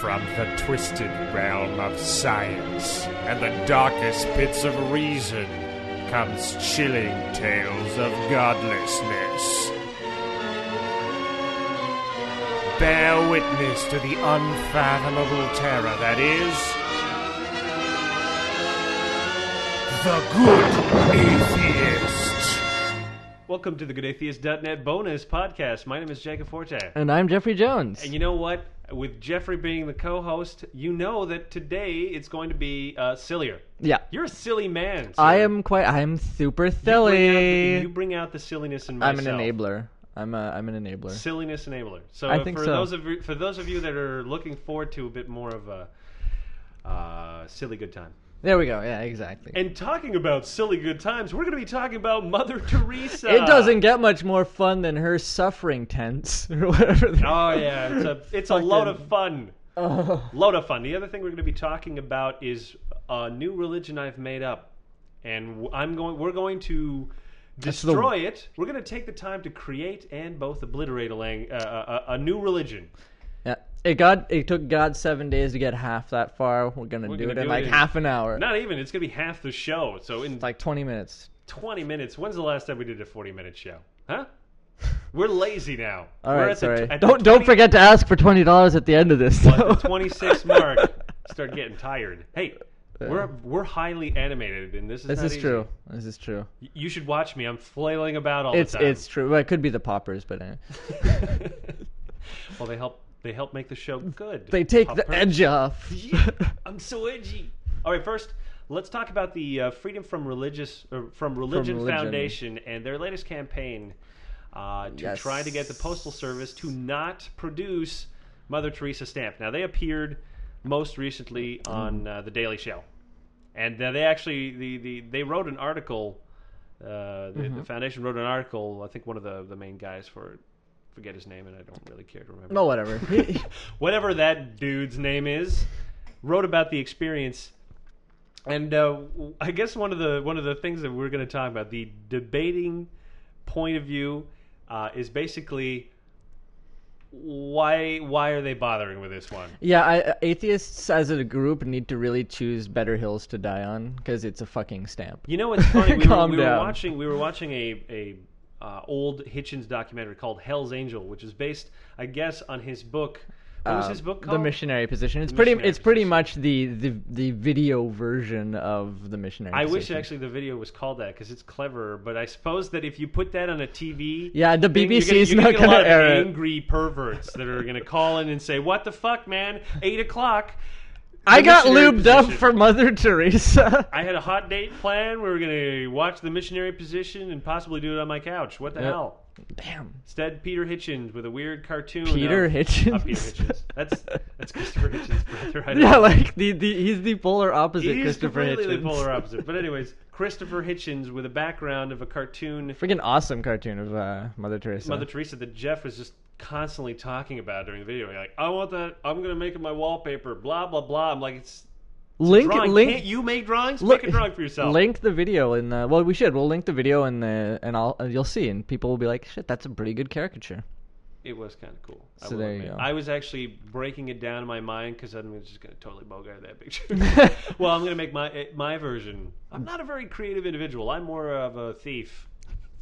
From the twisted realm of science and the darkest pits of reason comes chilling tales of godlessness. Bear witness to the unfathomable terror that is the Good Atheist. Welcome to the GoodAtheist.net bonus podcast. My name is Jacob Fortin. And I'm Jeffrey Jones. And you know what? With Jeffrey being the co host, you know that today it's going to be uh, sillier. yeah. You're a silly man. I am quite. I'm super You bring the- silly. You bring out the silliness in myself. I'm an enabler. I'm a. I'm an enabler. Silliness enabler. So I think for so. those of you, for those of you that are looking forward to a bit more of a uh, silly good time. There we go. Yeah, exactly. And talking about silly good times, we're going to be talking about Mother Teresa. it doesn't get much more fun than her suffering tents or whatever. Oh yeah, it's a it's a load of fun. Oh. Load of fun. The other thing we're going to be talking about is a new religion I've made up, and I'm going. We're going to That's the- destroy it. We're going to take the time to create and both obliterate a, lang- uh, a, a new religion. It got. It took God seven days to get half that far. We're gonna We're do gonna it in do like in- half an hour. Not even. It's going to be half the show. So in It's like 20 minutes. 20 minutes. When's the last time we did a 40 minute show? Huh? We're lazy now. All We're right. at the- Sorry. the don't don't forget to ask for twenty dollars at the end of this. Well, though. at the 26 mark, start getting tired. Hey, we're we're highly animated, and this is this is easy. true. This is true. You should watch me. I'm flailing about all It's the time. it's true. Well, it could be the poppers, but well, they help they help make the show good. they take the edge off. Yeah, I'm so edgy. All right, first, let's talk about the uh, Freedom from Religious or from Religion, Religion. Foundation and their latest campaign uh, to Yes. try to get the postal service to not produce Mother Teresa stamp. Now, they appeared most recently on uh, the Daily Show, and uh, they actually the, the they wrote an article. Uh, the, the foundation wrote an article. I think one of the the main guys for it, forget his name, and I don't really care to remember No, whatever. whatever that dude's name is, wrote about the experience. And uh, I guess one of the one of the things that we're going to talk about, the debating point of view, uh, is basically why why are they bothering with this one? Yeah, I, atheists as a group need to really choose better hills to die on because it's a fucking stamp. You know what's funny? We, were, we were watching we were watching a a uh, old Hitchens documentary called Hell's Angel, which is based, I guess, on his book. What was Uh, his book called? The missionary position. It's pretty. missionary It's pretty position. much the, the the video version of the missionary. I wish position. actually the video was called that because it's cleverer. But I suppose that if you put that on a TV, Yeah, the thing, BBC is you're not gonna, gonna get a lot of air it. angry perverts that are going to call in and say, "What the fuck, man? Eight o'clock." I got missionary lubed up for Mother Teresa. I had a hot date plan. We were going to watch the missionary position and possibly do it on my couch. What the Yep. hell? Damn. Instead, Peter Hitchens with a weird cartoon. Peter of, Hitchens? Uh, Peter Hitchens. That's that's Christopher Hitchens' brother. I Yeah, know. like the, the he's the polar opposite. He's Christopher completely Hitchens. the polar opposite. But anyways, Christopher Hitchens with a background of a cartoon Freaking awesome cartoon of uh, Mother Teresa. Mother Teresa that Jeff was just constantly talking about during the video. You're like, I want that. I'm gonna make it my wallpaper. Blah blah blah. I'm like, it's, link drawing. link Can't you make drawings? Look- make a drawing for yourself. Link the video in the. Well, we should. We'll link the video in the, and I'll uh, you'll see, and people will be like, "Shit, that's a pretty good caricature." It was kind of cool. I So will there you go. I was actually breaking it down in my mind because I'm just gonna totally bogart that picture. well, I'm gonna make my eh, my version. I'm not a very creative individual. I'm more of a thief,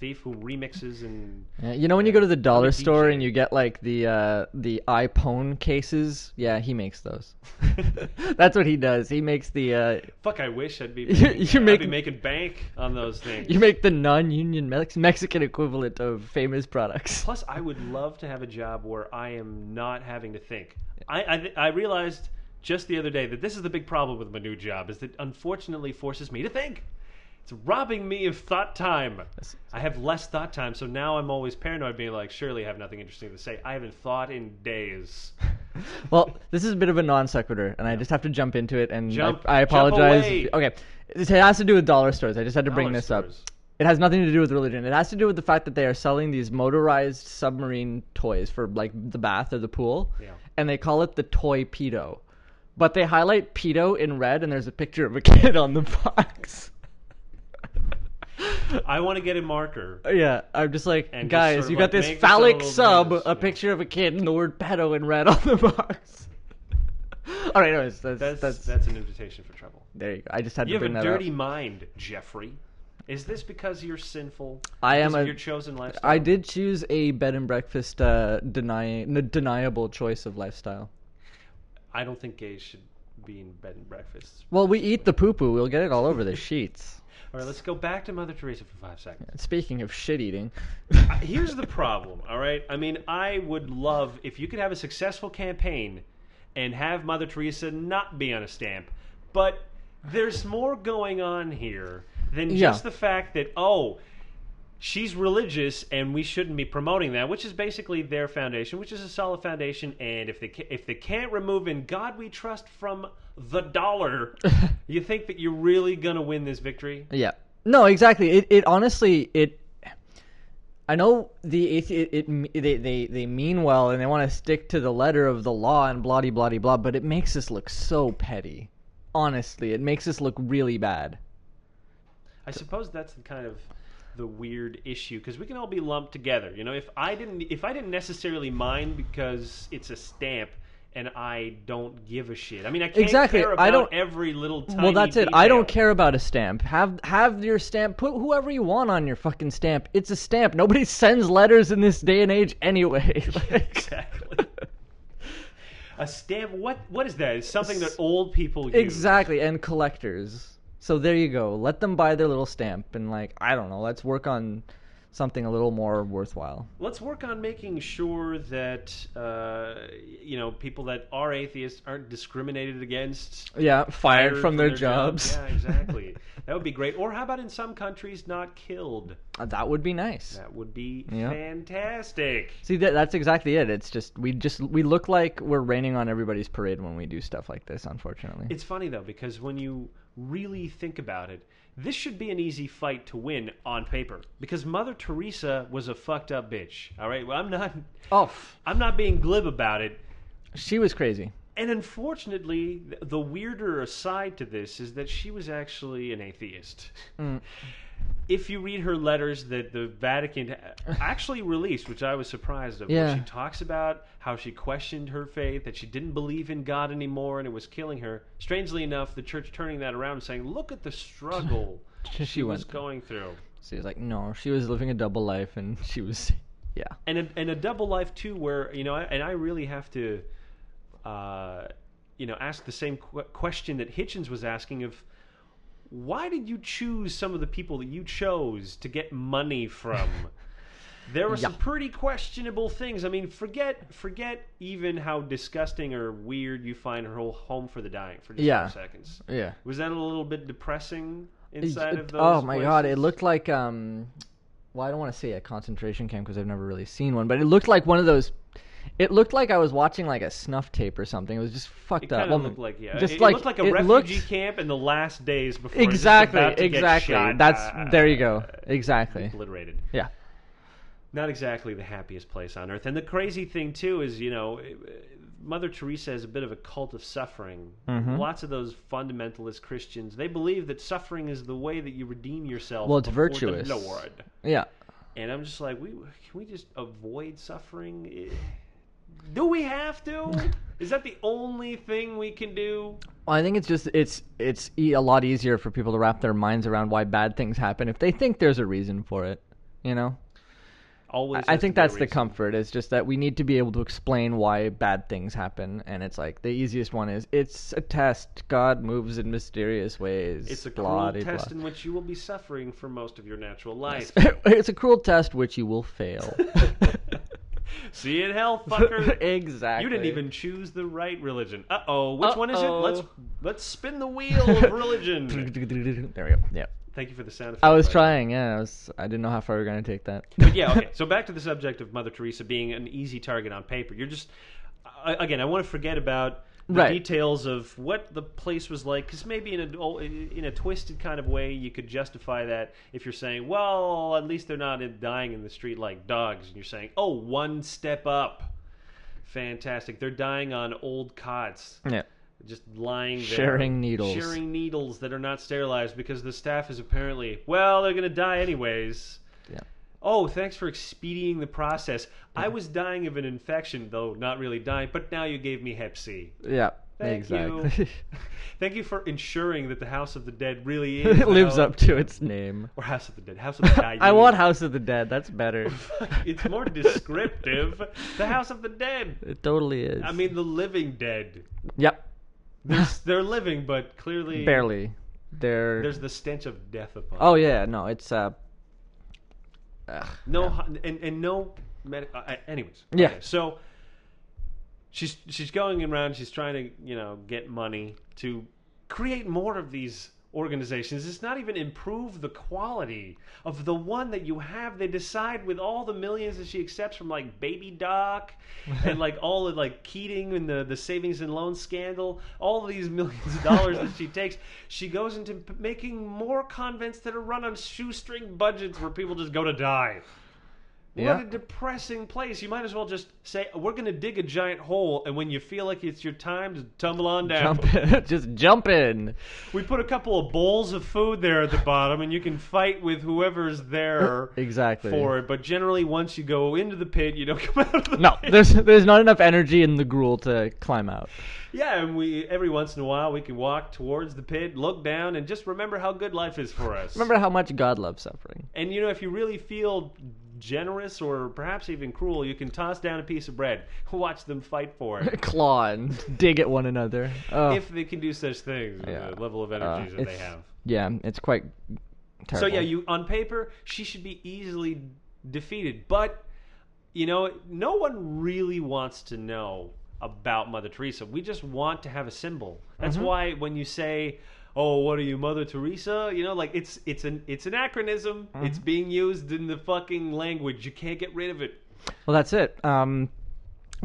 thief who remixes and Yeah, you know when you go to the dollar store and you get like the uh, the iPhone cases? Yeah, he makes those. That's what he does. He makes the uh, fuck. I wish I'd be You- making, you make- be making bank on those things. you make the non-union Mex- Mexican equivalent of famous products. Plus, I would love to have a job where I am not having to think. I I, I realized just the other day that this is the big problem with my new job is that unfortunately forces me to think. It's robbing me of thought time. I have less thought time, so now I'm always paranoid, being like, "Surely I have nothing interesting to say." I haven't thought in days. Well, this is a bit of a non sequitur, and I just have to jump into it. And Jump- I, I jump apologize. away. Okay, it has to do with dollar stores. I just had to bring Dollar this up. It has nothing to do with religion. It has to do with the fact that they are selling these motorized submarine toys for like the bath or the pool, Yeah. and they call it the toy pedo. But they highlight pedo in red, and there's a picture of a kid on the box. I want to get a marker. Yeah, I'm just like, And just guys, sort of you like got this make this a phallic little sub, business, a yeah. picture of a kid, and the word pedo in red on the box. All right, anyways, that's, That's, that's, that's an invitation for trouble. there you go. I just had You to have a that dirty up. mind, Jeffrey. Is this because you're sinful? I Because am of a- your chosen lifestyle. I did choose a bed and breakfast uh, denying n- deniable choice of lifestyle. I don't think gays should be in bed and breakfasts. Well, we eat the poo poo. We'll get it all over the sheets. All right, let's go back to Mother Teresa for five seconds. Speaking of shit eating, uh, Here's the problem, all right? I mean, I would love if you could have a successful campaign and have Mother Teresa not be on a stamp, but there's more going on here than Yeah. just the fact that, oh, she's religious and we shouldn't be promoting that, which is basically their foundation, which is a solid foundation. And if they ca- if they can't remove "In God We Trust" from the dollar, you think that you're really gonna win this victory? yeah, no, exactly. It it honestly it. I know the athe- it, it they, they they mean well and they want to stick to the letter of the law and blah de blah but it makes us look so petty. Honestly, it makes us look really bad. I suppose that's the kind of the weird issue because we can all be lumped together. You know, if I didn't if I didn't necessarily mind because it's a stamp and I don't give a shit. I mean, I can't Exactly, care I don't- every little well, that's it. I don't care about a stamp. Have have your stamp. Put whoever you want on your fucking stamp. It's a stamp. Nobody sends letters in this day and age anyway. Like- Exactly. A stamp. What? What is that? It's something that old people use. exactly, and collectors. So there you go. Let them buy their little stamp and like I don't know. Let's work on something a little more worthwhile. Let's work on making sure that uh, you know people that are atheists aren't discriminated against. Yeah, fired, from, their, jobs. Yeah, exactly. that would be great. Or how about in some countries not killed? Uh, That would be nice. That would be fantastic. See that that's exactly it. It's just we just we look like we're raining on everybody's parade when we do stuff like this, unfortunately. It's funny though because when you really think about it, this should be an easy fight to win on paper because Mother Teresa was a fucked up bitch. All right, well I'm not oh, I'm not being glib about it. she was crazy. And unfortunately, the weirder aside to this is that she was actually an atheist. Mm. If you read her letters that the Vatican actually released, which I was surprised of, Yeah. she talks about how she questioned her faith, that she didn't believe in God anymore, and it was killing her. Strangely enough, the church turning that around and saying, "Look at the struggle She she was going through." She was like, no, she was living a double life, and she was, yeah. and a, and a double life too, where you know, and I really have to, uh, you know, ask the same qu- question that Hitchens was asking of, why did you choose some of the people that you chose to get money from? there were some pretty questionable things. I mean, forget forget even how disgusting or weird you find her whole home for the dying for just Yeah. seconds. Yeah. Was that a little bit depressing inside It- of those? oh my god, it looked like um well, I don't want to say a concentration camp because I've never really seen one, but it looked like one of those it looked like I was watching like a snuff tape or something. It was just fucked It up. Well, looked like yeah. just it, like it looked like a refugee looked- camp in the last days before. Exactly, about to get exactly. That's uh, there you go. Exactly. Obliterated. Yeah. Not exactly the happiest place on earth. And the crazy thing too is, you know, Mother Teresa is a bit of a cult of suffering. Mhm. Lots of those fundamentalist Christians they believe that suffering is the way that you redeem yourself. Well, it's virtuous. The Lord. Yeah. And I'm just like, we can we just avoid suffering? Do we have to? Is that the only thing we can do? Well, I think it's just it's it's e- a lot easier for people to wrap their minds around why bad things happen if they think there's a reason for it. You know, Always. I has think to be a that's the comfort. It's just that we need to be able to explain why bad things happen, and it's like the easiest one is it's a test. God moves in mysterious ways. It's a blah, cruel de, blah. test in which you will be suffering for most of your natural life. it's a cruel test which you will fail. See you in hell, fucker. exactly. You didn't even choose the right religion. Uh oh. Which one is it? Let's let's spin the wheel of religion. there we go. Yeah. Thank you for the sound effect. I was trying. Yeah, I was. I didn't know how far we were going to take that. But yeah, okay. So back to the subject of Mother Teresa being an easy target on paper. You're just again. I want to forget about the Right. details of what the place was like, because maybe in a oh, in a twisted kind of way, you could justify that if you're saying, well, at least they're not dying in the street like dogs, and you're saying, oh, one step up. Fantastic. They're dying on old cots yeah. just lying there, Sharing needles. sharing needles that are not sterilized because the staff is apparently well, they're gonna die anyways. Yeah. Oh, thanks for expediting the process. I was dying of an infection, though not really dying, but now you gave me Hep C. Yeah. Thank you. Thank you for ensuring that the House of the Dead really is. it lives up to its name. Or House of the Dead. House of the Dead. I want House of the Dead. That's better. it's more descriptive. The House of the Dead. It totally is. I mean, the living dead. yep, They're, they're living, but clearly barely. They're. There's the stench of death upon. Oh them. yeah, no, it's uh. Ugh, No, hu- and and no. Med- uh, anyways. Yeah. Okay, so she's she's going around. She's trying to you know get money to create more of these organizations. It's not even improve the quality of the one that you have. They decide with all the millions that she accepts from like Baby Doc and like all the like Keating and the the savings and loan scandal. All of these millions of dollars that she takes, she goes into p- making more convents that are run on shoestring budgets where people just go to die. Yeah. What a depressing place. You might as well just say, we're going to dig a giant hole, and when you feel like it's your time, just tumble on down. jump. Just jump in. We put a couple of bowls of food there at the bottom, and you can fight with whoever's there Exactly. for it. But generally, once you go into the pit, you don't come out of the No, pit. there's there's not enough energy in the gruel to climb out. Yeah, and we every once in a while we can walk towards the pit, look down, and just remember how good life is for us. Remember how much God loves suffering. And you know, if you really feel generous or perhaps even cruel, you can toss down a piece of bread, watch them fight for it. Claw and dig at one another. Oh, if they can do such things Yeah. the level of uh, energies that they have. Yeah, it's quite terrible. So yeah, you on paper she should be easily defeated, but you know, no one really wants to know about Mother Teresa. We just want to have a symbol. That's Mm-hmm. why when you say, "Oh, what are you, Mother Teresa?" You know, like it's it's an it's anachronism. Mm-hmm. It's being used in the fucking language. You can't get rid of it. Well, that's it. Um,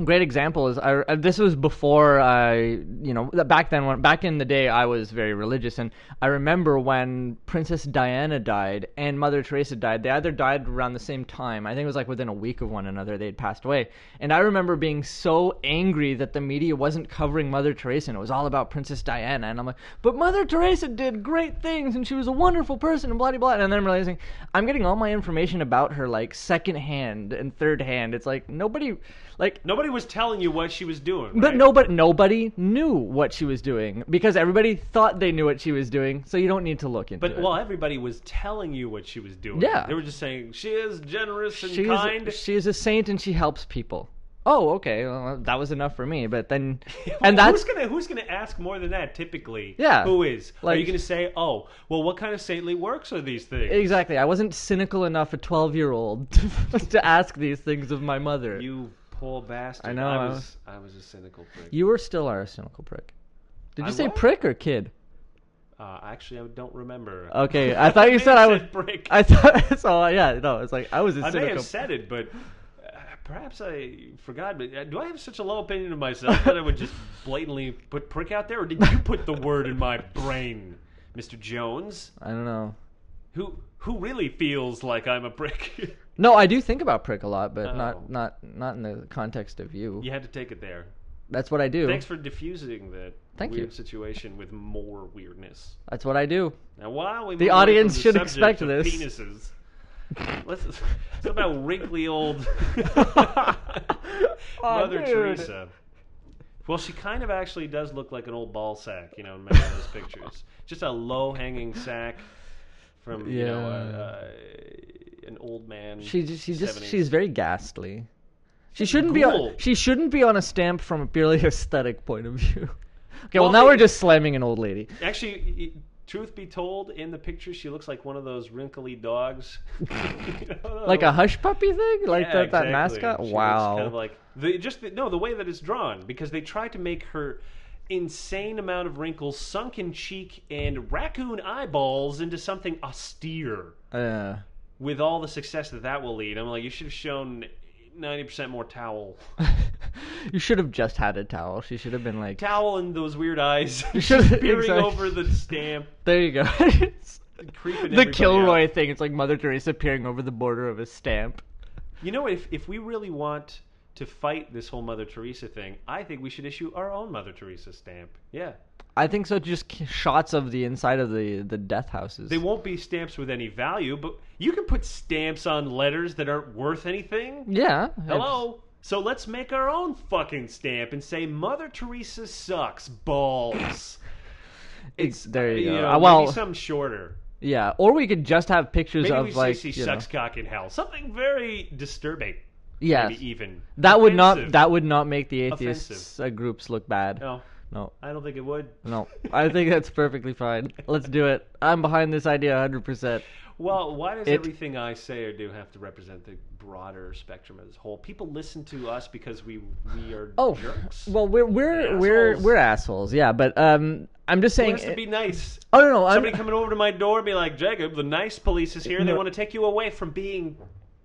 great example is I, uh, this was before I, you know, back then when back in the day I was very religious, and I remember when Princess Diana died and Mother Teresa died. They either died around the same time. I think it was like within a week of one another they had passed away. And I remember being so angry that the media wasn't covering Mother Teresa and it was all about Princess Diana. And I'm like, but Mother Teresa did great things and she was a wonderful person and blah blah blah. And then I'm realizing I'm getting all my information about her like second hand and third hand. It's like nobody, like Nobody was telling you what she was doing. but right? nobody nobody knew what she was doing because everybody thought they knew what she was doing. So you don't need to look into But it. But well, everybody was telling you what she was doing. Yeah. they were just saying she is generous and she's kind. she's a saint and she helps people. Oh, okay, well, that was enough for me. But then, and that's who's gonna who's gonna ask more than that typically? Yeah. Who is? are you gonna say, oh, well, what kind of saintly works are these things? exactly. I wasn't cynical enough, a twelve-year-old, to ask these things of my mother. You poor bastard. I know, I was I was a cynical prick. You were still are a cynical prick. Did you I say was? prick or kid? Uh, actually, I don't remember. Okay, I thought you said I was. prick. I thought so. Yeah, no, it's like I was a I may have said it, but uh, perhaps I forgot. But uh, do I have such a low opinion of myself that I would just blatantly put prick out there, or did you put the word in my brain, Mister Jones? I don't know. Who who really feels like I'm a prick? No, I do think about prick a lot, but Oh. not not not in the context of you. you had to take it there. That's what I do. Thanks for diffusing that Thank weird you. situation with more weirdness. That's what I do. Now, while we The move away audience from should subject expect of this. Penises. Let's it's about wrinkly old Oh, Mother dude. Teresa. Well, she kind of actually does look like an old ball sack, you know, in many of those pictures. Just a low hanging sack from you know Yeah. uh, uh, an old man. She just, she just 70s. she's very ghastly. She shouldn't be on, she shouldn't be on a stamp from a purely aesthetic point of view. Okay, well, Well, now we're just slamming an old lady. Actually, truth be told, in the picture, she looks like one of those wrinkly dogs. Like a hush puppy thing? Like Yeah, that, that mascot? She wow. Kind of like the just the, no the way that it's drawn because they try to make her insane amount of wrinkles, sunken cheek, and raccoon eyeballs into something austere. Uh, With all the success that that will lead, I'm like, you should have shown ninety percent more towel, you should have just had a towel. She should have been like, towel, and those weird eyes You should- peering exactly. over the stamp. there you go. Creeping the Kilroy out. thing. It's like Mother Teresa peering over the border of a stamp. You know, if if we really want to fight this whole Mother Teresa thing, I think we should issue our own Mother Teresa stamp. Yeah. I think so. Just k- shots of the inside of the the death houses. They won't be stamps with any value, but you can put stamps on letters that aren't worth anything. Yeah. Hello? So let's make our own fucking stamp and say Mother Teresa sucks balls. It's there you go. know, Uh, well, maybe something shorter. yeah, or we could just have pictures Maybe of we like say she you know, sucks cock in hell. Something very disturbing. yes. Maybe even That would not offensive. that would not make the atheists uh, groups look bad. No, No, I don't think it would. no. I think that's perfectly fine. Let's do it. I'm behind this idea 100%. Well, why does It- everything I say or do have to represent the broader spectrum as a whole? People listen to us because we we are Oh, jerks. well, we're we're And we're assholes. we're assholes. Yeah, but um I'm just It saying has to be nice. Oh no, no, I'm Somebody coming over to my door and be like, Jacob, the nice police is here. and They want to take you away from being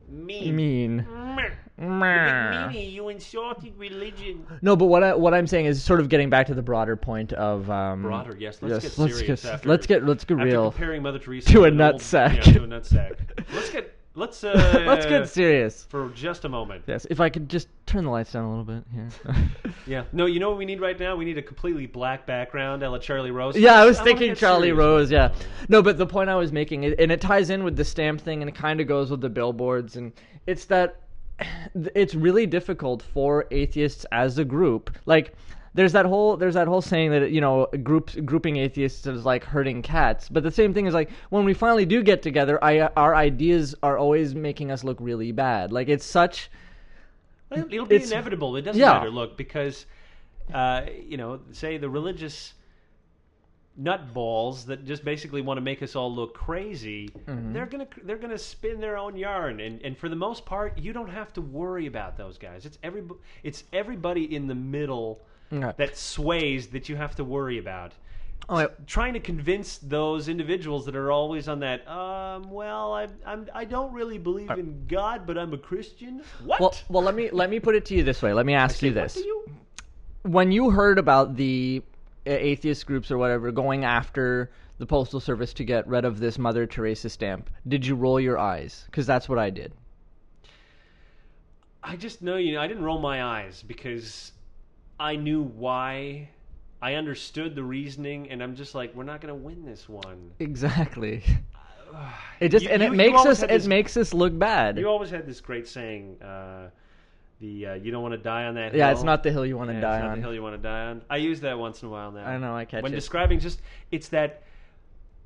mean. mean. Meh. You Meh. meanie, you insulted religion. No, but what I what I'm saying is sort of getting back to the broader point of um Broader, yes. Let's yes, get let's serious. get after, let's get let's get after real. comparing Mother Teresa To a nutsack. Yeah, to a nutsack. let's get let's uh, let's get serious. for just a moment. Yes, if I could just turn the lights down a little bit here. Yeah. No, you know what we need right now? We need a completely black background, a la Charlie Rose. Yeah, I was wanna thinking Charlie serious Rose. Yeah, no, but the point I was making, and it ties in with the stamp thing, and it kind of goes with the billboards, and it's that it's really difficult for atheists as a group. Like, there's that whole there's that whole saying that you know groups grouping atheists is like herding cats. But the same thing is like when we finally do get together, I, our ideas are always making us look really bad. Like it's such. Well, It'll be inevitable. It doesn't Yeah. matter. Look, because uh, you know, say the religious nutballs that just basically want to make us all look crazy. Mm-hmm. They're gonna they're gonna spin their own yarn, and and for the most part, you don't have to worry about those guys. It's every it's everybody in the middle Okay. that sways that you have to worry about. Oh, wait. Trying to convince those individuals that are always on that, um, well, I, I'm, I don't really believe in God, but I'm a Christian. What? Well, well, let me let me put it to you this way. Let me ask you this: you- when you heard about the uh, atheist groups or whatever going after the postal service to get rid of this Mother Teresa stamp, did you roll your eyes? Because that's what I did. I just know, you know, I didn't roll my eyes because I knew why. I understood the reasoning, and I'm just like, we're not going to win this one. Exactly. It just You- and it you makes always us it this- makes us look bad. You always had this great saying, uh, the uh, you don't want to die on that hill. yeah, it's not the hill you want to Yeah, die it's not on. the hill you want to die on. I use that once in a while now. I know, I catch it. when it. describing just it's that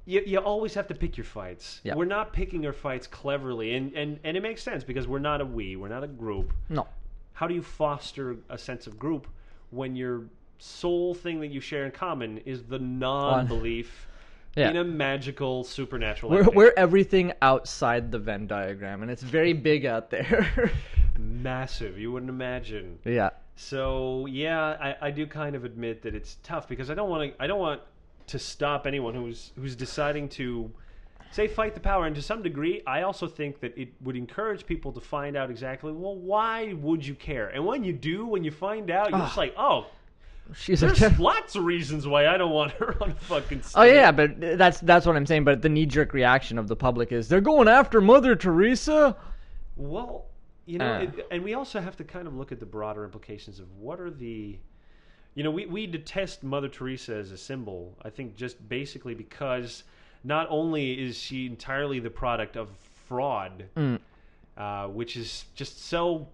you, you always have to pick your fights. Yeah. We're not picking our fights cleverly, and, and and it makes sense because we're not a we, we're not a group. No. How do you foster a sense of group when your sole thing that you share in common is the non-belief Yeah. in a magical supernatural? We're, we're everything outside the Venn diagram, and it's very big out there. massive. You wouldn't imagine. yeah. So yeah, I, I do kind of admit that it's tough because I don't want to. I don't want to stop anyone who's who's deciding to say fight the power. And to some degree, I also think that it would encourage people to find out exactly. Well, why would you care? And when you do, when you find out, you're just like, oh, She's there's like, lots of reasons why I don't want her on fucking. Oh yeah, but that's that's what I'm saying. But the knee jerk reaction of the public is they're going after Mother Teresa. Well, you know, Uh. it, and we also have to kind of look at the broader implications of what are the. You know, we, we detest Mother Teresa as a symbol, I think, just basically because not only is she entirely the product of fraud, Mm. uh, which is just so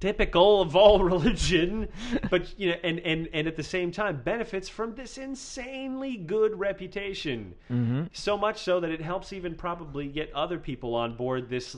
typical of all religion, but, you know, and, and, and at the same time benefits from this insanely good reputation. Mm-hmm. So much so that it helps even probably get other people on board this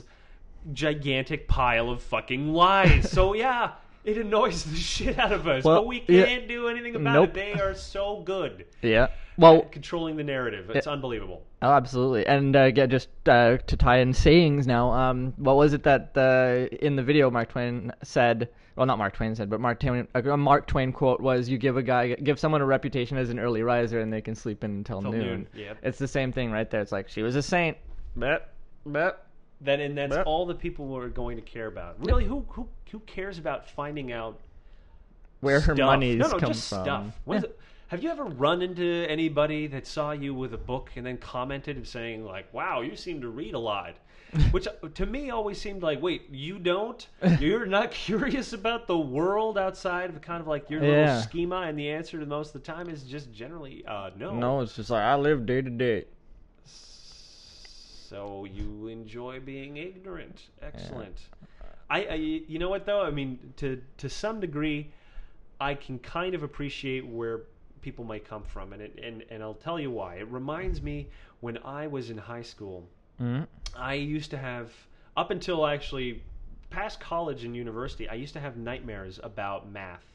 gigantic pile of fucking lies. so yeah, it annoys the shit out of us, Well, but we can't do anything about Nope. it. They are so good Yeah. Well, at controlling the narrative. It's unbelievable. oh, absolutely. And uh, yeah, just uh, to tie in sayings now. Um, what was it that uh, in the video Mark Twain said? Well, not Mark Twain said, but Mark Twain. A Mark Twain quote was, "You give a guy, give someone a reputation as an early riser, and they can sleep in until Till noon." noon, yep. It's the same thing right there. It's like she was a saint. Bet, bet. That and that's Yep. all the people who are going to care about. Really, who who who cares about finding out Where her stuff? money's no, no, come just from. stuff. Yeah. it- have you ever run into anybody that saw you with a book and then commented and saying like, "Wow, you seem to read a lot," which uh, to me always seemed like, "Wait, you don't? You're not curious about the world outside of kind of like your little schema?" And the answer to most of the time is just generally, uh, "No." No, it's just like I live day to day. So you enjoy being ignorant. Excellent. I, I you know what though? I mean, to to some degree, I can kind of appreciate where people might come from, and it, and and I'll tell you why. It reminds me when I was in high school. Mhm. I used to have up until actually past college and university, I used to have nightmares about math.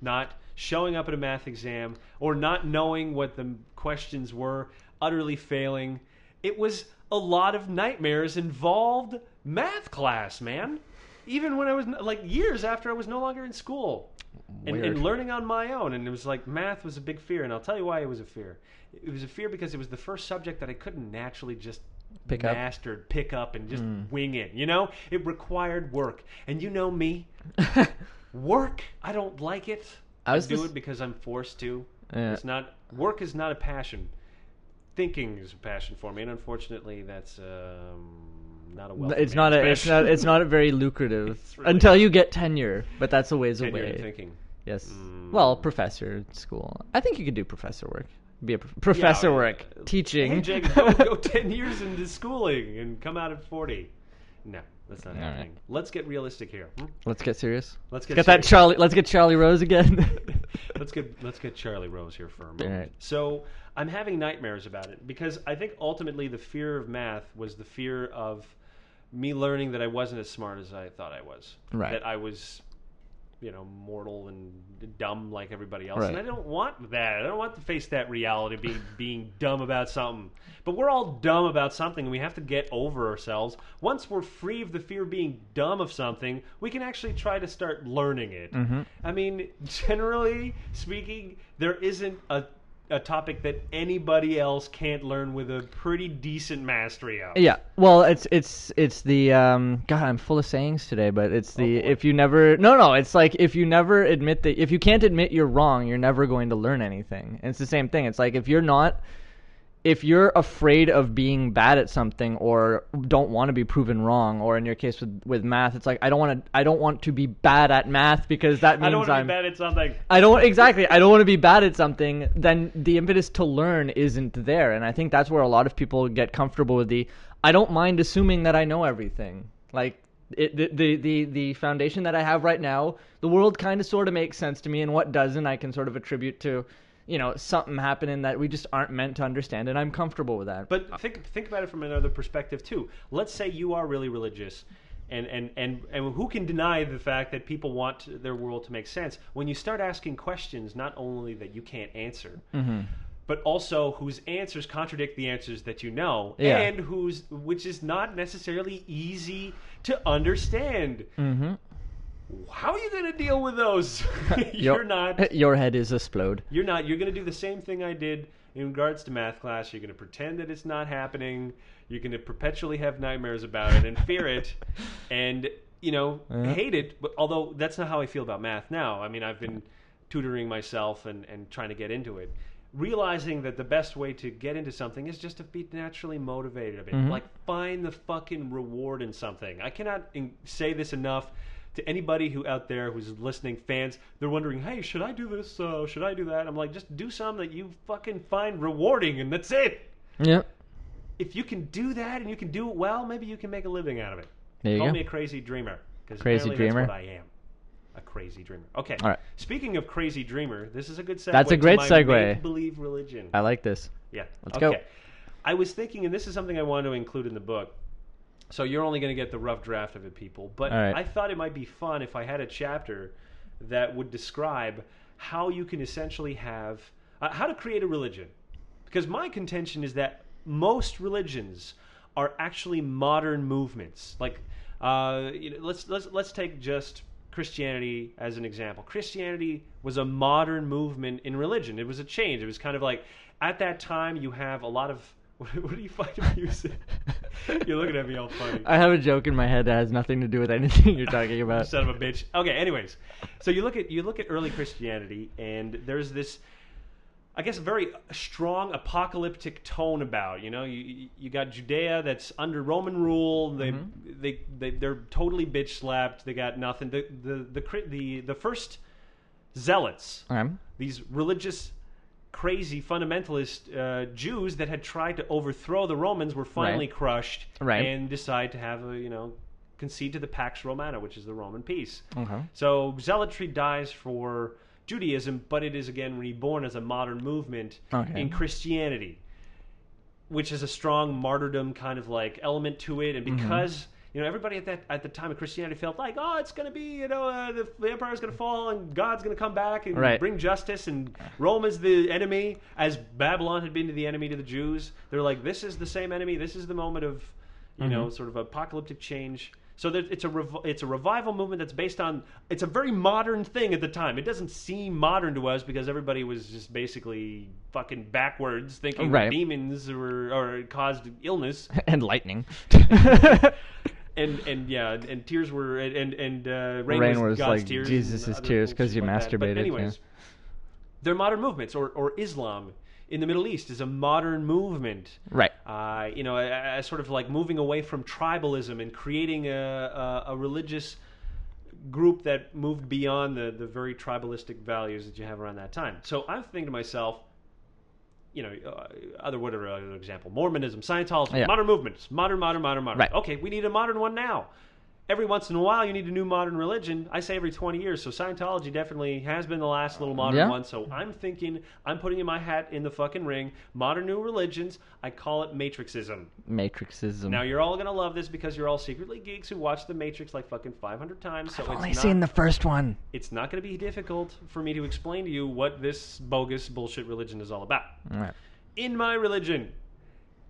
Not showing up at a math exam or not knowing what the questions were, utterly failing. It was a lot of nightmares involved math class, man. Even when I was like years after I was no longer in school and, and learning on my own. And it was like math was a big fear. And I'll tell you why it was a fear. It was a fear because it was the first subject that I couldn't naturally just Pick up. pick up, and just mm. wing it. You know, it required work. And you know me, work. I don't like it. I I, do it because I'm forced to. Yeah. It's not work is not a passion. Thinking is a passion for me, and unfortunately, that's um, not a well. it's not a it's not it's not a very lucrative really until you get tenure, but that's a ways tenure away. thinking. Yes. Mm. Well, professor at school. I think you could do professor work. Be a pro- professor Yeah, work, uh, teaching. Go, go ten years into schooling and come out at forty. No, that's not All happening. Let's get realistic here. hmm? Let's get serious. Let's Get, get, that. Charlie. Let's get Charlie Rose again. let's get let's get Charlie Rose here for a moment. So I'm having nightmares about it because I think ultimately the fear of math was the fear of me learning that I wasn't as smart as I thought I was. Right. That I was, you know, mortal and dumb like everybody else. Right. And I don't want that. I don't want to face that reality of being being dumb about something. But we're all dumb about something and we have to get over ourselves. Once we're free of the fear of being dumb of something, we can actually try to start learning it. Mm-hmm. I mean, generally speaking, there isn't a a topic that anybody else can't learn with a pretty decent mastery of. yeah. Well, it's it's it's the um. God, I'm full of sayings today, but it's the Oh, boy. if you never no no. It's like if you never admit that if you can't admit you're wrong, you're never going to learn anything. And it's the same thing. It's like if you're not if you're afraid of being bad at something or don't want to be proven wrong or in your case with with math it's like I don't want to I don't want to be bad at math because that means I don't want to I'm be bad at something. I don't exactly. I don't want to be bad at something. Then the impetus to learn isn't there, and I think that's where a lot of people get comfortable with the. I don't mind assuming that I know everything. Like it, the, the the the foundation that I have right now, the world kind of sort of makes sense to me, and what doesn't, I can sort of attribute to, you know, something happening that we just aren't meant to understand, and I'm comfortable with that. But think think about it from another perspective too. Let's say you are really religious, and and and and who can deny the fact that people want their world to make sense? When you start asking questions, not only that you can't answer. Mm-hmm. But also whose answers contradict the answers that you know, Yeah. and whose which is not necessarily easy to understand. mm-hmm. How are you going to deal with those? you're not. Your head is explode. You're not. You're going to do the same thing I did in regards to math class. You're going to pretend that it's not happening. You're going to perpetually have nightmares about it and fear it, and you know Uh-huh. hate it. But although that's not how I feel about math now. I mean, I've been tutoring myself and and trying to get into it. Realizing that the best way to get into something is just to be naturally motivated a bit. Mhm. Like find the fucking reward in something. I cannot in- say this enough to anybody who out there who's listening, fans, they're wondering, hey, should I do this? Uh, should I do that? I'm like, just do something that you fucking find rewarding, and that's it. Yeah. If you can do that and you can do it well, maybe you can make a living out of it. There you Call go. me a crazy dreamer. Crazy dreamer. That's what I am. A crazy dreamer. Okay. All right. Speaking of crazy dreamer, this is a good segue. That's a great segue. Make-believe religion. I like this. Yeah. Let's okay. go. I was thinking, and this is something I want to include in the book. So you're only going to get the rough draft of it, people. But right. I thought it might be fun if I had a chapter that would describe how you can essentially have uh, how to create a religion. Because my contention is that most religions are actually modern movements. Like, uh, you know, let's let's let's take just Christianity as an example. Christianity was a modern movement in religion. It was a change. It was kind of like at that time you have a lot of what, what do you find amusing? You're looking at me all funny. I have a joke in my head that has nothing to do with anything you're talking about. Son of a bitch. Okay. Anyways, so you look at you look at early Christianity, and there's this, I guess, very strong apocalyptic tone about. You know, you you got Judea that's under Roman rule. They mm-hmm. they, they they're totally bitch slapped. They got nothing. The the the the, the first zealots Okay. these religious, crazy fundamentalist uh, Jews that had tried to overthrow the Romans were finally Right. crushed Right. and decide to have a you know concede to the Pax Romana, which is the Roman peace. Okay. So zealotry dies for Judaism, but it is again reborn as a modern movement Okay. in Christianity, which is a strong martyrdom kind of like element to it, Mm-hmm. and because. You know, everybody at that at the time of Christianity felt like, oh, it's going to be, you know, uh, the, the empire's going to fall and God's going to come back and Right. bring justice, and Rome is the enemy, as Babylon had been to the enemy to the Jews. They're like, this is the same enemy. This is the moment of, you know, Mm-hmm. sort of apocalyptic change. So there, it's a rev- it's a revival movement that's based on it's a very modern thing at the time. It doesn't seem modern to us because everybody was just basically fucking backwards, thinking Right. demons were or caused illness, and lightning. and and yeah, and tears were and and uh, rain, Rain was, was God's like tears, Jesus' tears 'cause you like that. But masturbated, anyways, yeah. they're modern movements, or or Islam in the Middle East is a modern movement right. uh, you know, a, a sort of like moving away from tribalism and creating a, a, a religious group that moved beyond the, the very tribalistic values that you have around that time. So I'm thinking to myself, you know, uh, other whatever other example, Mormonism, Scientology, Yeah. modern movements, modern, modern, modern, modern. Right. Okay, we need a modern one now. Every once in a while, you need a new modern religion. I say every 20 years. So Scientology definitely has been the last little modern Yeah. one. So I'm thinking, I'm putting in my hat in the fucking ring. Modern new religions. I call it Matrixism. Matrixism. Now you're all gonna love this because you're all secretly geeks who watch the Matrix like fucking 500 times. So I've it's only not, seen the first one. it's not gonna be difficult for me to explain to you what this bogus bullshit religion is all about. All right. In my religion,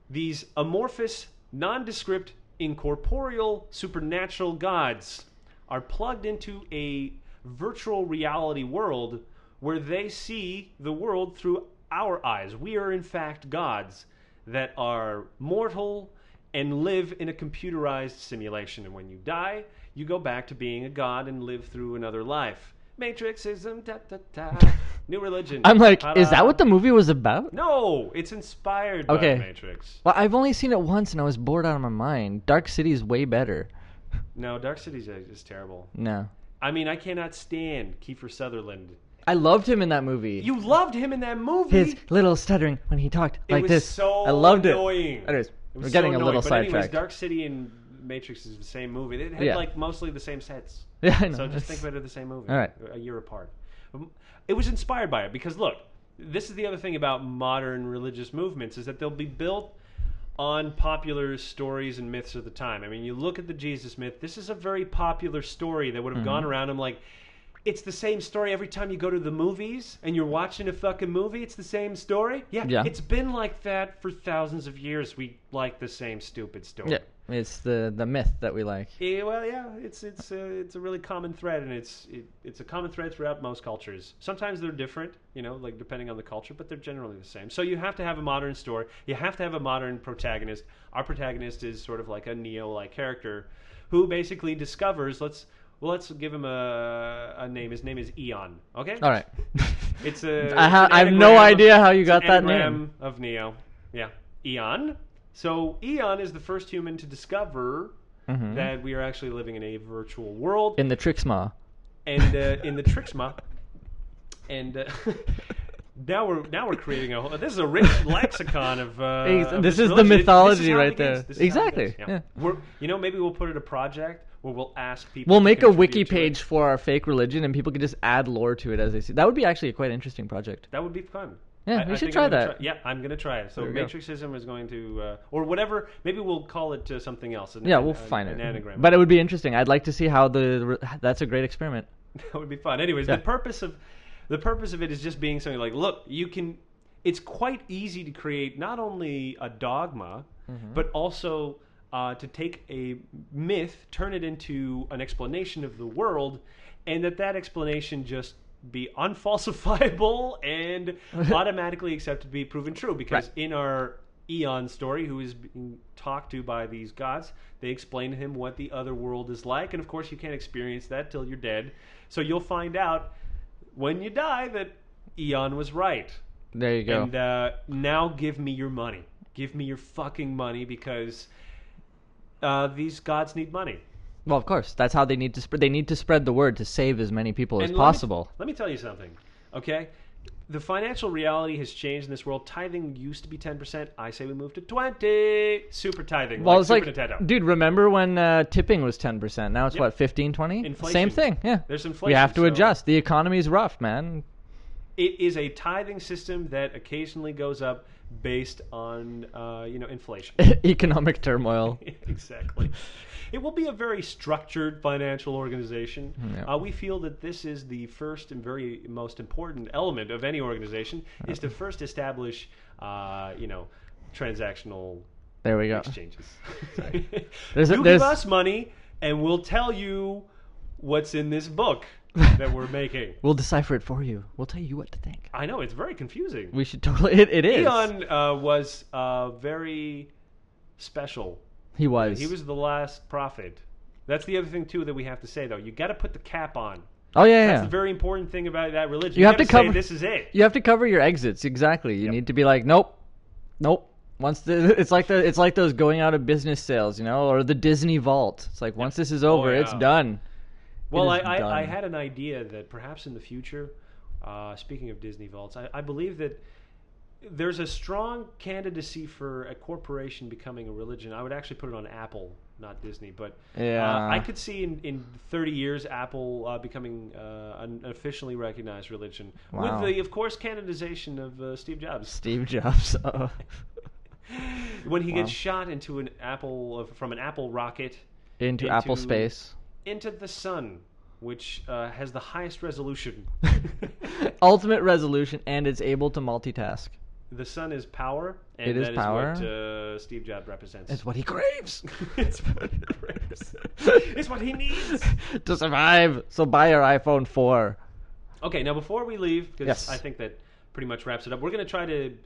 these amorphous, nondescript, incorporeal, supernatural gods are plugged into a virtual reality world where they see the world through our eyes. We are, in fact, gods that are mortal and live in a computerized simulation. And when you die, you go back to being a god and live through another life. Matrixism, ta ta ta. New religion. I'm like, is Ta-da. that what the movie was about? No, it's inspired by Okay. the Matrix. Well, I've only seen it once and I was bored out of my mind. Dark City is way better. No, Dark City is terrible. No. I mean, I cannot stand Kiefer Sutherland. I loved him in that movie. You loved him in that movie. His little stuttering when he talked it like was this. so I loved annoying. it. Anyways, It we're was getting so a little but anyways, sidetracked. Dark City and Matrix is the same movie. They had Yeah. like mostly the same sets. Yeah, I know. So just think about it the same movie. All right. A year apart. Um, It was inspired by it because look, this is the other thing about modern religious movements is that they'll be built on popular stories and myths of the time. I mean, you look at the Jesus myth. This is a very popular story that would have Mm-hmm. gone around. I'm like, it's the same story every time you go to the movies and you're watching a fucking movie. It's the same story. Yeah, Yeah. it's been like that for thousands of years. We like the same stupid story. Yeah, it's the the myth that we like. Yeah, well, yeah, it's it's uh, it's a really common thread, and it's it, it's a common thread throughout most cultures. Sometimes they're different, you know, like depending on the culture, but they're generally the same. So you have to have a modern story. You have to have a modern protagonist. Our protagonist is sort of like a Neo-like character, who basically discovers. Let's well, let's give him a a name. His name is Eon. Okay. All right. It's a. I, ha- it's I have no idea how you got that name. of Neo. Yeah, Eon. So Eon is the first human to discover Mhm. that we are actually living in a virtual world In the Trixma. and uh, in the Trixma. And uh, now we're now we're creating a whole. This is a rich lexicon of. Uh, Ex- of this is the mythology is how it right there. This is how it Exactly, yeah. We're, you know, maybe we'll put it a project where we'll ask people. We'll make a wiki page for our fake religion, and people can just add lore to it as they see. That would be actually a quite interesting project. That would be fun. Yeah, I- we I should try that. yeah, I'm going to try it. So we go. Matrixism is going to, uh, or whatever. Maybe we'll call it uh, something else. An, Yeah, we'll an- find an it. anagram. But it would be interesting. I'd like to see how the. That's a great experiment. that would be fun. Anyways, Yeah. the purpose of the purpose of it is just being something like, look, you can. It's quite easy to create not only a dogma, Mm-hmm. but also uh, to take a myth, turn it into an explanation of the world, and that that explanation just be unfalsifiable and automatically accepted to be proven true. Because Right. in our Eon story, who is being talked to by these gods, they explain to him what the other world is like, and of course, you can't experience that till you're dead. So you'll find out when you die that Eon was right. There you go. And uh, now give me your money. Give me your fucking money because uh, these gods need money. well, of course, that's how they need to spread. They need to spread the word to save as many people as And let me- possible. Let me, tell you something, okay? the financial reality has changed in this world. Tithing used to be ten percent. I say we move to twenty. Super tithing. Well, like it's like, Nintendo. dude, remember when uh, tipping was 10%? Now it's Yep. what, 15, 20? Inflation. Same thing, yeah. There's inflation. We have to so- adjust. The economy's rough, man. It is a tithing system that occasionally goes up based on uh, you know inflation. Economic turmoil. exactly. It will be a very structured financial organization. Yeah. Uh, we feel that this is the first and very most important element of any organization is to first establish, uh, you know, transactional There we go. exchanges. There's a- you give us money, and we'll tell you what's in this book that we're making. We'll decipher it for you. We'll tell you what to think. I know it's very confusing. We should totally. It, it is. Eon uh, was uh, very special he was. He was the last prophet. That's the other thing too that we have to say though. You got to put the cap on. Oh yeah, That's yeah. the very important thing about that religion. You You, have gotta cover- say this is it. you have to cover your exits exactly. You Yep. need to be like, nope, nope. Once the it's like the it's like those going out of business sales, you know, or the Disney vault. It's like once this is over, it's Oh, yeah. done. Well, I, I, I had an idea that perhaps in the future, uh, speaking of Disney vaults, I, I believe that there's a strong candidacy for a corporation becoming a religion. I would actually put it on Apple, not Disney, but Yeah. uh, I could see in, in 30 years Apple uh, becoming uh, an officially recognized religion Wow. with the, of course, canonization of uh, Steve Jobs. Steve Jobs. Oh. when he Wow. gets shot into an apple uh, from an apple rocket Into, Into- Apple space. Into the sun, which uh, has the highest resolution. Ultimate resolution, and it's able to multitask. the sun is power, and It is that power. what uh, Steve Jobs represents. It's what he craves. it's what he craves. it's what he needs. to survive. So buy your iPhone 4. Okay, now before we leave, because Yes. I think that pretty much wraps it up. We're going to try to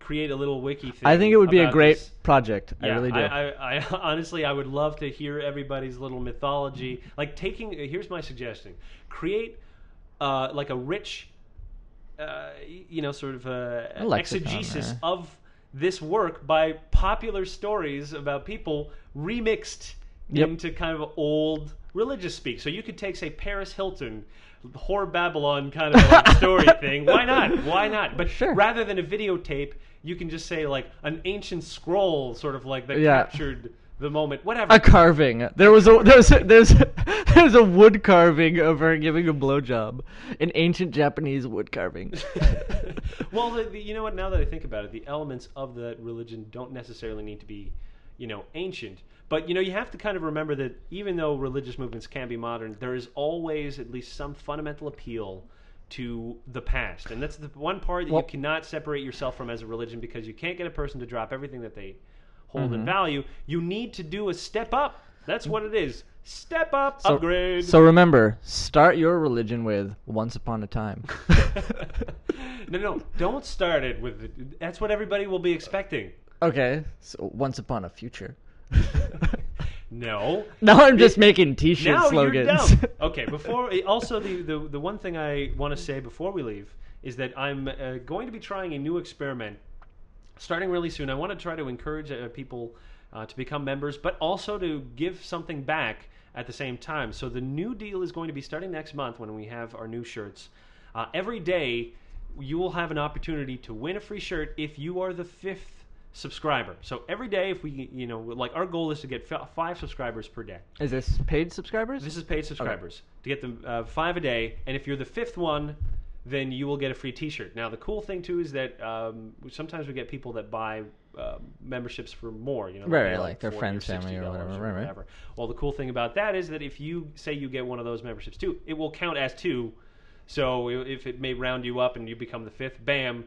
create a little wiki thing. I think it would be a great this. project. I really do. I, I, I honestly, I would love to hear everybody's little mythology. Like taking, here's my suggestion: create uh, like a rich, uh, you know, sort of uh, exegesis of this work by popular stories about people remixed Yep. into kind of old religious speak. So you could take, say, Paris Hilton. Whore Babylon kind of like story thing. Why not? Why not? But Sure. rather than a videotape, you can just say like an ancient scroll, sort of like that Yeah. captured the moment. Whatever. a carving. There was a there's there's a, there's a wood carving of her giving a blowjob, an ancient Japanese wood carving. well, the, the, you know what? Now that I think about it, the elements of that religion don't necessarily need to be, you know, ancient. But you know, you have to kind of remember that even though religious movements can be modern, there is always at least some fundamental appeal to the past, and that's the one part that Well- you cannot separate yourself from as a religion because you can't get a person to drop everything that they hold Mm-hmm. in value. You need to do a step up. That's what it is. Step up, So, upgrade. so remember, start your religion with "Once upon a time." no, no, don't start it with. That's what everybody will be expecting. okay, so once upon a future. No. now I'm just making T-shirt now slogans. you're dumb. Okay. Before also the, the the one thing I want to say before we leave is that I'm uh, going to be trying a new experiment starting really soon. I want to try to encourage uh, people uh, to become members, but also to give something back at the same time. So the new deal is going to be starting next month when we have our new shirts. Uh, every day, you will have an opportunity to win a free shirt if you are the fifth subscriber. So every day, if we, you know, like our goal is to get five subscribers per day. Is this paid subscribers? This is paid subscribers to get them uh, five a day, and if you're the fifth one, then you will get a free T-shirt. Now, the cool thing too is that um, sometimes we get people that buy uh, memberships for more. You know, Right, right, like their friends, family, or $60 whatever, right, right. whatever. Well, the cool thing about that is that if you say you get one of those memberships too, it will count as two. So if it may round you up and you become the fifth, bam,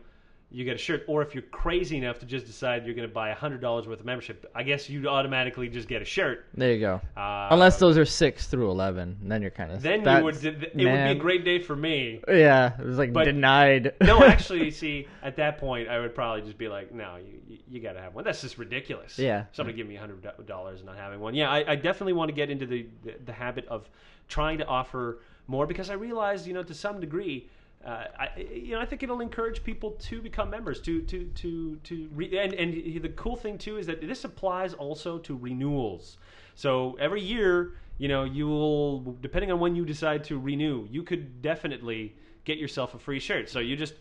you get a shirt. Or if you're crazy enough to just decide you're going to buy hundred dollars worth of membership, I guess you'd automatically just get a shirt. There you go. Uh, Unless those are six through eleven, then you're kind of. then you would. It would be a great day for me. Yeah, it was like But- denied. No, actually, see, at that point, I would probably just be like, "No, you you, you got to have one. That's just ridiculous." Yeah. somebody give me hundred dollars and not having one. Yeah, I, I definitely want to get into the, the the habit of trying to offer more because I realize, you know, to some degree. Uh, I, you know, I think it'll encourage people to become members. To to to to re- and and the cool thing too is that this applies also to renewals. So every year, you know, you will depending on when you decide to renew, you could definitely get yourself a free shirt. So you just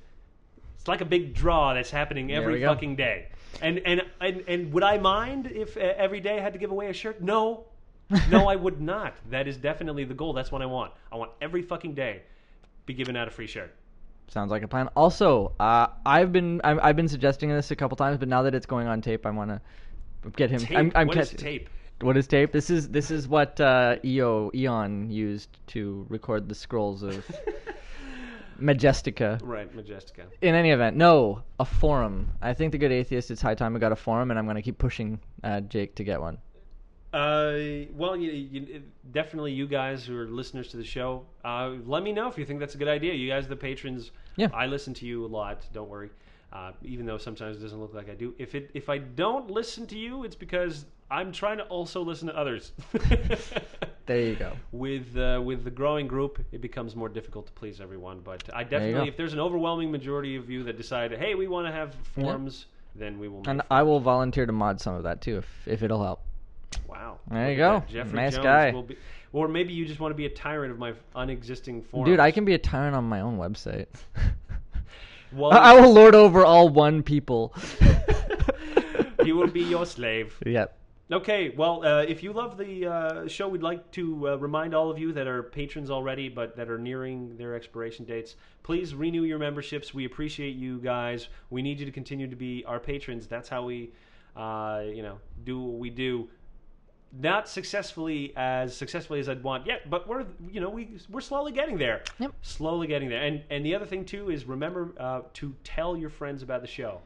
It's like a big draw that's happening every fucking day. And and and and would I mind if uh, every day I had to give away a shirt? No, no, I would not. That is definitely the goal. That's what I want. I want every fucking day be giving out a free shirt. Sounds like a plan. Also, uh, I've been I've, I've been suggesting this a couple times, but now that it's going on tape, I want to get him. Tape. I'm, I'm What is tape? What is tape? This is this is what uh, EO Eon used to record the scrolls of Majestica. Right, Majestica. In any event, no, a forum. I think the good atheist. It's high time we got a forum, and I'm going to keep pushing uh, Jake to get one. Uh, well, you, you, definitely you guys who are listeners to the show, uh, let me know if you think that's a good idea. You guys, the patrons, Yeah. I listen to you a lot. Don't worry. Uh, even though sometimes it doesn't look like I do. If it if I don't listen to you, it's because I'm trying to also listen to others. There you go. with uh, with the growing group, it becomes more difficult to please everyone. But I definitely, if there's an overwhelming majority of you that decide, hey, we want to have forums, then we will. And I will volunteer to mod some of that too, if if it'll help. Wow. There you go. Jeffrey Nice Jones guy. will be- or maybe you just want to be a tyrant of my unexisting forums. Dude, I can be a tyrant on my own website. Well, I I will lord over all one people. he will be your slave. yep. Okay, well, uh, if you love the uh, show, we'd like to uh, remind all of you that are patrons already, but that are nearing their expiration dates. Please renew your memberships. We appreciate you guys. We need you to continue to be our patrons. That's how we, uh, you know, do what we do. Not successfully as successfully as I'd want yet, but we're you know we we're slowly getting there. Yep. Slowly getting there. And and the other thing too is remember uh, to tell your friends about the show.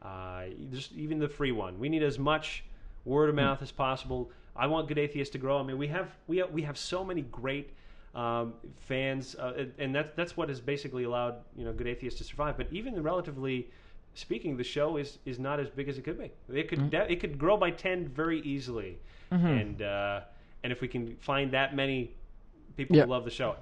Uh, just even the free one. We need as much word of mouth as possible. I want Good Atheist to grow. I mean, we have we have, we have so many great um, fans, uh, and- and that's that's what has basically allowed you know Good Atheist to survive. But even the relatively speaking, the show is is not as big as it could be. It could de- it could grow by ten very easily, and uh, and if we can find that many people who love the show.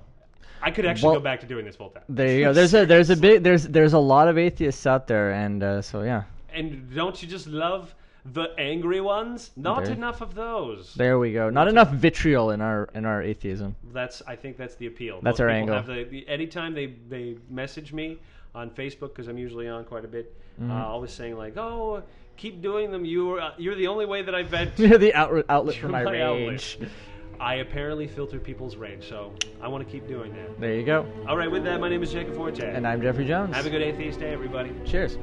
I could actually Well- go back to doing this full time. There you go. There's a there's a big there's there's a lot of atheists out there, and uh, so yeah. And don't you just love the angry ones? Not There- enough of those. There we go. Not enough vitriol in our in our atheism. That's I think that's the appeal. That's Most our angle. Have the, the, anytime they they message me on Facebook because I'm usually on quite a bit, Mm-hmm. uh, always saying like, "Oh, keep doing them. You are, uh, you're the only way that I vent You're the outlet outlet for to my rage. I apparently filter people's rage, so I want to keep doing that. There you go. All right, with that, my name is Jacob Fortin. And I'm Jeffrey Jones. Have a good atheist day, everybody. Cheers.